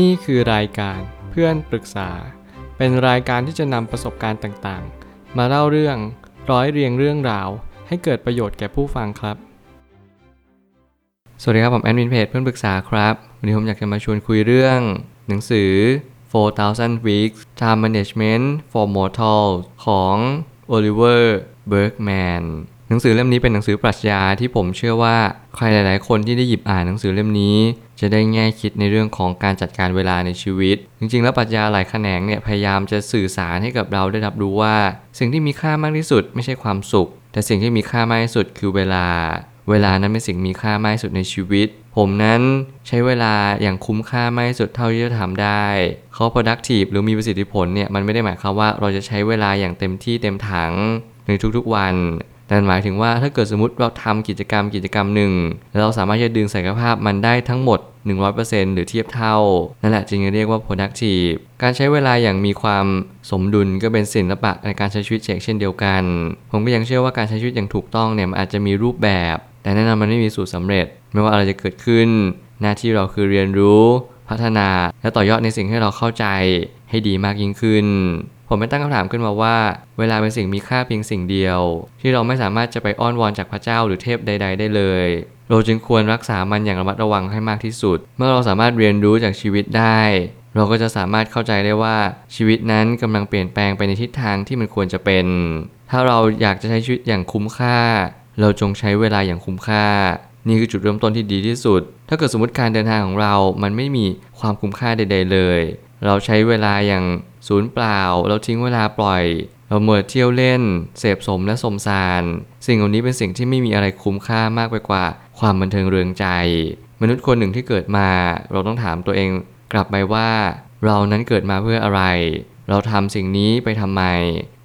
นี่คือรายการเพื่อนปรึกษา เป็นรายการที่จะนำประสบการณ์ต่างๆ มาเล่าเรื่องร้อยเรียงเรื่องราว ให้เกิดประโยชน์แก่ผู้ฟังครับ สวัสดีครับ ผมแอดมินเพจเพื่อนปรึกษาครับ วันนี้ผมอยากจะมาชวนคุยเรื่อง หนังสือ 4,000 Weeks Time Management for Mortals ของ Oliver Bergman หนังสือเล่มนี้เป็นหนังสือปรัชญาที่ผมเชื่อว่าใครหลาย ๆ คนที่ได้หยิบอ่านหนังสือเล่มนี้ จะได้แง่คิดในเรื่องของการจัดการเวลาในชีวิต จริงๆ แล้วปรัชญาหลายแขนงเนี่ยพยายามจะสื่อสารให้กับเราได้รับรู้ว่า สิ่งที่มีค่ามากที่สุดไม่ใช่ความสุข แต่สิ่งที่มีค่ามากที่สุดคือเวลา เวลานั้นเป็นสิ่งมีค่ามากที่สุดในชีวิต ผมนั้นใช้เวลาอย่างคุ้มค่ามากที่สุดเท่าที่จะทำได้เขา productive หรือมีประสิทธิผลเนี่ยมันไม่ได้หมายความว่าเราจะใช้เวลาอย่างเต็มที่เต็มถังในทุกๆวันแต่หมายถึงว่าถ้าเกิดสมมติเราทำกิจกรรมกิจกรรมหนึ่งแล้วเราสามารถจะดึงศักยภาพมันได้ทั้งหมด 100%หรือเทียบเท่า นั่นแหละจึงเรียกว่า productive การใช้เวลาอย่างมีความสมดุลก็เป็นศิลปะในการใช้ชีวิตเช่นเดียวกัน ผมก็ยังเชื่อว่าการใช้ชีวิตอย่างถูกต้องเนี่ยมันอาจจะมีรูปแบบ แต่แน่นอนมันไม่มีสูตรสำเร็จ ไม่ว่าอะไรจะเกิดขึ้น หน้าที่เราคือเรียนรู้ พัฒนา และต่อยอดในสิ่งที่เราเข้าใจให้ดีมากยิ่งขึ้น ผมไม่ตั้งคำถามขึ้นมาว่า เวลาเป็นสิ่งมีค่าเพียงสิ่งเดียว ที่เราไม่สามารถจะไปอ้อนวอนจากพระเจ้าหรือเทพใด ๆ ได้เลย เราจึงควรรักษามันอย่างระมัดระวังให้มากที่สุด เมื่อเราสามารถเรียนรู้จากชีวิตได้ เราก็จะสามารถเข้าใจได้ว่าชีวิตนั้นกำลังเปลี่ยนแปลงไปในทิศทางที่มันควรจะเป็น ถ้าเราอยากจะใช้ชีวิตอย่างคุ้มค่า เราจงใช้เวลาอย่างคุ้มค่านี่คือจุดเริ่มต้นที่ดีที่สุด ถ้าเกิดสมมติการเดินทางของเรา มันไม่มีความคุ้มค่าใด ๆ เลย เราใช้เวลาอย่างศูนย์เปล่า เราทิ้งเวลาปล่อย เราเมิดเที่ยวเล่น เสพสมและสมสาร สิ่งเหล่านี้เป็นสิ่งที่ไม่มีอะไรคุ้มค่ามากไปกว่า ความบันเทิงเริงใจ มนุษย์คนหนึ่งที่เกิดมา เราต้องถามตัวเองกลับไปว่า เรานั้นเกิดมาเพื่ออะไร เราทำสิ่งนี้ไปทำไม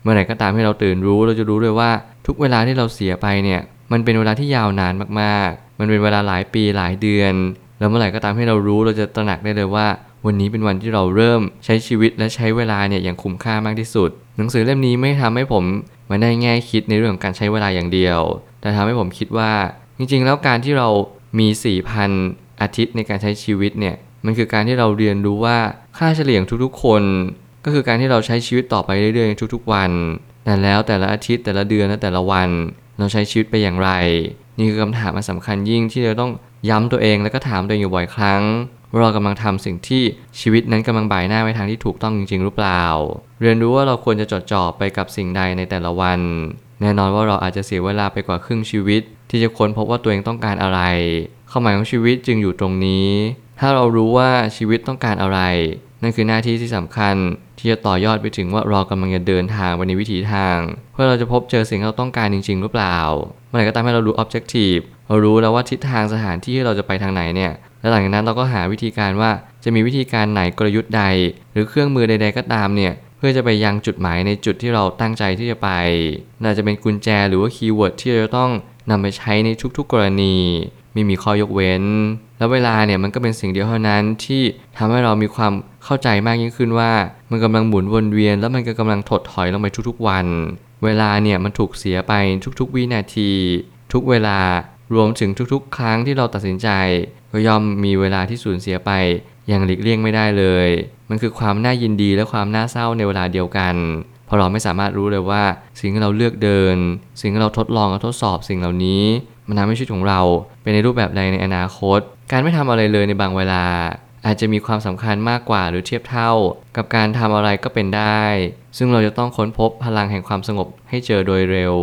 เมื่อไหร่ก็ตามที่เราตื่นรู้ เราจะรู้เลยว่าทุกเวลาที่เราเสียไปเนี่ย มันเป็นเวลาที่ยาวนานมากๆ มันเป็นเวลาหลายปีหลายเดือน แล้วเมื่อไหร่ก็ตามที่เรารู้เราจะตระหนักได้เลยว่า วันนี้เป็นวันที่เราเริ่มใช้ชีวิตและใช้เวลาเนี่ยอย่างคุ้มค่ามากที่สุด หนังสือเล่มนี้ไม่ทำให้ผมมาได้แง่คิดในเรื่องของการใช้เวลาอย่างเดียว แต่ทำให้ผมคิดว่า จริงๆ แล้วการที่เรามี 4,000 อาทิตย์ในการใช้ชีวิตเนี่ยมันคือการที่เราเรียนรู้ว่าค่าเฉลี่ยของทุกๆ คน ก็คือการที่เราใช้ชีวิตต่อไปเรื่อยๆ ทุกๆ วันแต่แล้วแต่ละอาทิตย์แต่ละเดือนและแต่ละวัน เราใช้ชีวิตไปอย่างไร นี่คือคำถามมันสำคัญยิ่งที่เราต้องย้ำตัวเองแล้วก็ถามตัวเองอยู่บ่อยครั้ง ว่าเรากำลังทำสิ่งที่ชีวิตนั้นกำลังบ่ายหน้าไปทางที่ถูกต้องจริง ๆ หรือเปล่า เรียนรู้ว่าเราควรจะจดจ่อไปกับสิ่งใดในแต่ละวัน แน่นอนว่าเราอาจจะเสียเวลาไปกว่าครึ่งชีวิต ที่จะค้นพบว่าตัวเองต้องการอะไรความหมายของชีวิตจึงอยู่ตรงนี้ ถ้าเรารู้ว่าชีวิตต้องการอะไร นั่นคือหน้าที่ที่สำคัญ ที่จะต่อยอดไปถึงว่าเรากำลังจะเดินทางไปในวิถีทาง เพื่อเราจะพบเจอสิ่งที่เราต้องการจริง ๆ หรือเปล่าเมื่อไหร่ก็ตามให้เรารู้ objective เรารู้แล้วว่าทิศทางสถานที่ที่เราจะไปทางไหนเนี่ย และหลังจากนั้นเราก็หาวิธีการว่าจะมีวิธีการไหนกลยุทธ์ใด หรือเครื่องมือใด ๆก็ตามเนี่ยเพื่อจะไปยังจุดหมายในจุดที่เราตั้งใจที่จะไปน่าจะเป็นกุญแจหรือว่า keyword ที่เราจะต้องนำไปใช้ในทุกๆกรณีไม่มีข้อยกเว้น แล้วเวลาเนี่ยมันก็เป็นสิ่งเดียวเท่านั้นที่ทำให้เรามีความเข้าใจมากยิ่งขึ้นว่า มันกำลังหมุนวนเวียน แล้วมันก็กำลังถดถอยลงไปทุกๆวัน เวลาเนี่ยมันถูกเสียไปทุกๆวินาที ทุกเวลา รวมถึงทุกๆ ครั้งที่เราตัดสินใจ ก็ย่อมมีเวลาที่สูญเสียไปอย่างหลีกเลี่ยงไม่ได้เลย มันคือความน่ายินดีและความน่าเศร้าในเวลาเดียวกัน เพราะเราไม่สามารถรู้เลยว่า สิ่งที่เราเลือกเดิน สิ่งที่เราทดลองและทดสอบสิ่งเหล่านี้ มันทำให้ชีวิตของเราเป็นในรูปแบบใดในอนาคต การไม่ทำอะไรเลยในบางเวลา อาจจะมีความสำคัญมากกว่าหรือเทียบเท่า กับการทำอะไรก็เป็นได้ ซึ่งเราจะต้องค้นพบพลังแห่งความสงบให้เจอโดยเร็ว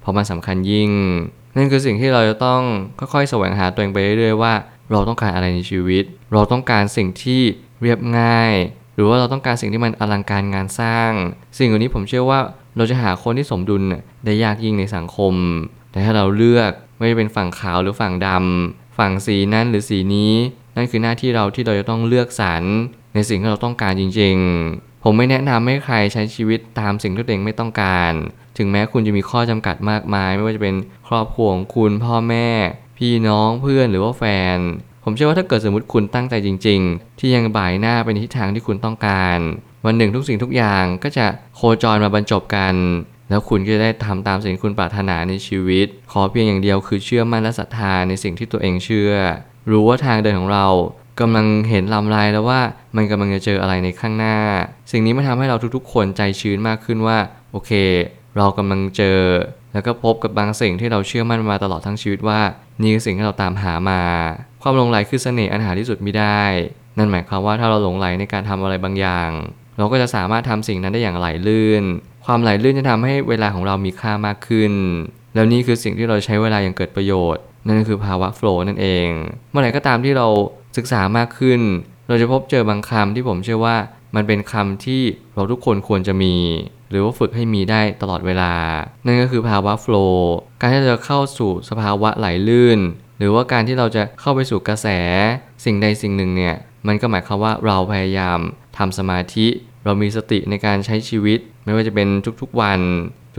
เพราะมันสำคัญยิ่ง นั่นคือสิ่งที่เราจะต้องค่อยๆแสวงหาตัวเองไปเรื่อยๆว่า เราต้องการอะไรในชีวิต เราต้องการสิ่งที่เรียบง่าย หรือว่าเราต้องการสิ่งที่มันอลังการงานสร้าง สิ่งเหล่านี้ผมเชื่อว่าเราจะหาคนที่สมดุลได้ยากยิ่งในสังคม แต่ถ้าเราเลือกไม่ว่าเป็นฝั่งขาวหรือฝั่งดำฝั่งสีนั้นหรือสีนี้ นั่นคือหน้าที่เราที่เราจะต้องเลือกสรรในสิ่งที่เราต้องการจริง ๆ ผมไม่แนะนำให้ใครใช้ชีวิตตามสิ่งที่ตัวเองไม่ต้องการ ถึงแม้คุณจะมีข้อจำกัดมากมาย ไม่ว่าจะเป็นครอบครัวของคุณพ่อแม่ พี่น้องเพื่อนหรือว่าแฟน ผมเชื่อว่าถ้าเกิดสมมติคุณตั้งใจจริง ๆ ที่ยังบ่ายหน้าไปในทิศทางที่คุณต้องการ วันหนึ่งทุกสิ่งทุกอย่างก็จะโคจรมาบรรจบกัน แล้วคุณก็จะได้ทำตามสิ่งที่คุณปรารถนาในชีวิต ขอเพียงอย่างเดียวคือเชื่อมั่นและศรัทธาในสิ่งที่ตัวเองเชื่อ รู้ว่าทางเดินของเรากำลังเห็นลำลายแล้วว่ามันกำลังจะเจออะไรในข้างหน้า สิ่งนี้มันทำให้เราทุกๆ คนใจชื้นมากขึ้นว่า โอเค เรากำลังเจอ แล้วก็พบกับบางสิ่งที่เราเชื่อมั่นมาตลอดทั้งชีวิตว่า นี่คือสิ่งที่เราตามหามา ความหลงไหลคือเสน่ห์อันหาที่สุดไม่ได้ นั่นหมายความว่าถ้าเราหลงไหลในการทำอะไรบางอย่าง เราก็จะสามารถทำสิ่งนั้นได้อย่างไหลลื่น ความไหลลื่นจะทำให้เวลาของเรามีค่ามากขึ้น แล้วนี่คือสิ่งที่เราใช้เวลาอย่างเกิดประโยชน์ นั่นคือภาวะโฟล์นั่นเอง เมื่อไหร่ก็ตามที่เราศึกษามากขึ้น เราจะพบเจอบางคำที่ผมเชื่อว่ามันเป็นคำที่เราทุกคนควรจะมี หรือว่าฝึกให้มีได้ตลอดเวลา นั่นก็คือภาวะโฟล์การที่เราจะเข้าสู่สภาวะไหลลื่น หรือว่าการที่เราจะเข้าไปสู่กระแส สิ่งใดสิ่งหนึ่งเนี่ยมันก็หมายความว่าเราพยายามทำสมาธิ เรามีสติในการใช้ชีวิต ไม่ว่าจะเป็นทุกๆวัน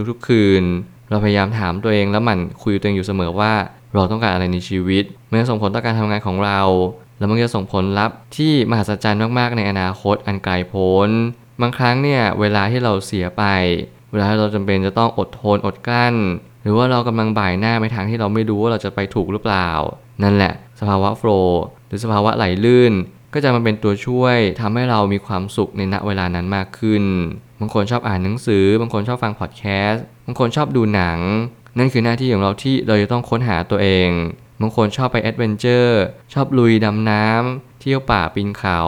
ทุกๆคืน เราพยายามถามตัวเองแล้วหมันคุยตัวเองอยู่เสมอว่า เราต้องการอะไรในชีวิตมันจะส่งผลต่อการทำงานของเรา แล้วมันจะส่งผลลัพธ์ที่มหัศจรรย์มากๆในอนาคตอันไกลโพ้น บางครั้งเนี่ยเวลาที่เราเสียไป เวลาที่เราจำเป็นจะต้องอดทนอดกลั้น หรือว่าเรากำลังบ่ายหน้าไปทางที่เราไม่รู้ว่าเราจะไปถูกหรือเปล่า นั่นแหละ สภาวะโฟล์หรือสภาวะไหลลื่น ก็จะมาเป็นตัวช่วยทำให้เรามีความสุขในณเวลานั้นมากขึ้น บางคนชอบอ่านหนังสือ บางคนชอบฟังพอดแคสต์บางคนชอบดูหนัง นั่นคือหน้าที่ของเราที่เราจะต้องค้นหาตัวเองบางคนชอบไปแอดเวนเจอร์ชอบลุยดำน้ำเที่ยวป่าปีนเขา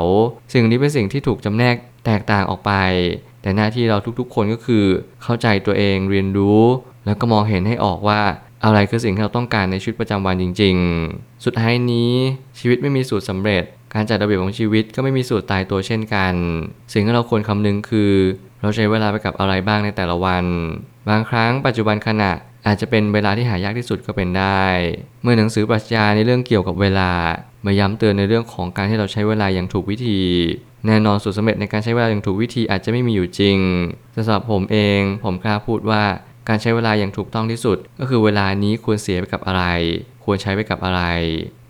สิ่งนี้เป็นสิ่งที่ถูกจำแนก แตกต่างออกไป แต่หน้าที่เราทุกๆ คนก็คือ เข้าใจตัวเองเรียนรู้ แล้วก็มองเห็นให้ออกว่าอะไรคือสิ่งที่เราต้องการในชีวิตประจำวันจริง ๆ สุดท้ายนี้ชีวิตไม่มีสูตรสำเร็จ การจัดระเบียบของชีวิตก็ไม่มีสูตรตายตัวเช่นกัน สิ่งที่เราควรคำนึงคือ เราใช้เวลาไปกับอะไรบ้างในแต่ละวัน บางครั้งปัจจุบันขณะอาจจะเป็นเวลาที่หายากที่สุดก็เป็นได้ เมื่อหนังสือปรัชญาในเรื่องเกี่ยวกับเวลามาย้ำเตือนในเรื่องของการที่เราใช้เวลาอย่างถูกวิธี แน่นอนสูตรสำเร็จในการใช้เวลาอย่างถูกวิธีอาจจะไม่มีอยู่จริงสำหรับผมเอง ผมกล้าพูดว่าการใช้เวลาอย่างถูกต้องที่สุด ก็คือเวลานี้ควรเสียไปกับอะไร ควรใช้ไปกับอะไร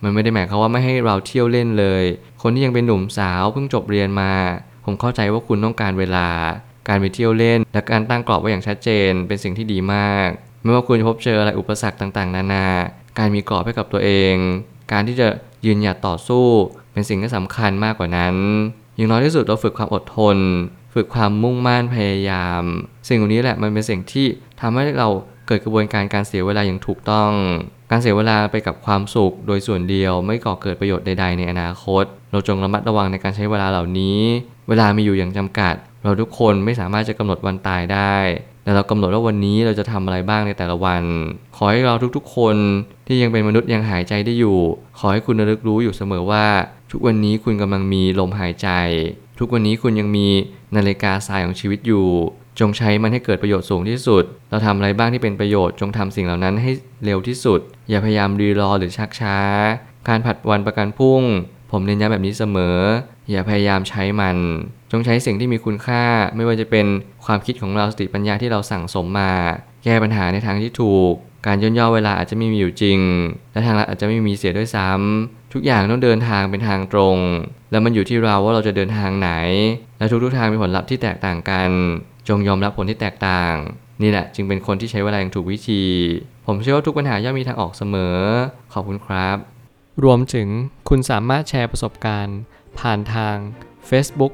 มันไม่ได้หมายความว่าไม่ให้เราเที่ยวเล่นเลย คนที่ยังเป็นหนุ่มสาวเพิ่งจบเรียนมา ผมเข้าใจว่าคุณต้องการเวลา การไปเที่ยวเล่น และการตั้งกรอบไว้อย่างชัดเจน เป็นสิ่งที่ดีมาก ไม่ว่าคุณจะพบเจออะไรอุปสรรคต่างๆ นานา การมีกรอบให้กับตัวเอง การที่จะยืนหยัดต่อสู้ เป็นสิ่งที่สำคัญมากกว่านั้น อย่างน้อยที่สุดเราฝึกความอดทน ฝึกความมุ่งมั่นพยายาม สิ่งเหล่านี้แหละมันเป็นสิ่งที่ทำให้เราเกิดกระบวนการการเสียเวลาอย่างถูกต้อง การเสียเวลาไปกับความสุขโดยส่วนเดียวไม่ก่อเกิดประโยชน์ใดๆในอนาคต เราจงระมัดระวังในการใช้เวลาเหล่านี้ เวลามีอยู่อย่างจำกัด เราทุกคนไม่สามารถจะกำหนดวันตายได้แต่เรากำหนดว่าวันนี้เราจะทำอะไรบ้างในแต่ละวัน ขอให้เราทุกๆ คนที่ยังเป็นมนุษย์ยังหายใจได้อยู่ ขอให้คุณระลึกรู้อยู่เสมอว่า ทุกวันนี้คุณกำลังมีลมหายใจ ทุกวันนี้คุณยังมีนาฬิกาทรายของชีวิตอยู่ จงใช้มันให้เกิดประโยชน์สูงที่สุด เราทำอะไรบ้างที่เป็นประโยชน์ จงทำสิ่งเหล่านั้นให้เร็วที่สุด อย่าพยายามรีรอหรือชักช้า การผัดวันประกันพรุ่ง ผมเน้นย้ำแบบนี้เสมอ อย่าพยายามใช้มันจงใช้สิ่งที่มีคุณค่า ไม่ว่าจะเป็นความคิดของเราสติปัญญาที่เราสั่งสมมา แก้ปัญหาในทางที่ถูก การย่นย่อเวลาอาจจะไม่มีอยู่จริง และทางลัดอาจจะไม่มีเสียด้วยซ้ำทุกอย่างต้องเดินทางเป็นทางตรง แล้วมันอยู่ที่เราว่าเราจะเดินทางไหน และทุกๆทางมีผลลัพธ์ที่แตกต่างกัน จงยอมรับผลที่แตกต่าง นี่แหละจึงเป็นคนที่ใช้เวลาอย่างถูกวิธี ผมเชื่อว่าทุกปัญหาย่อมมีทางออกเสมอ ขอบคุณครับ รวมถึงคุณสามารถแชร์ประสบการณ์ ผ่านทาง Facebook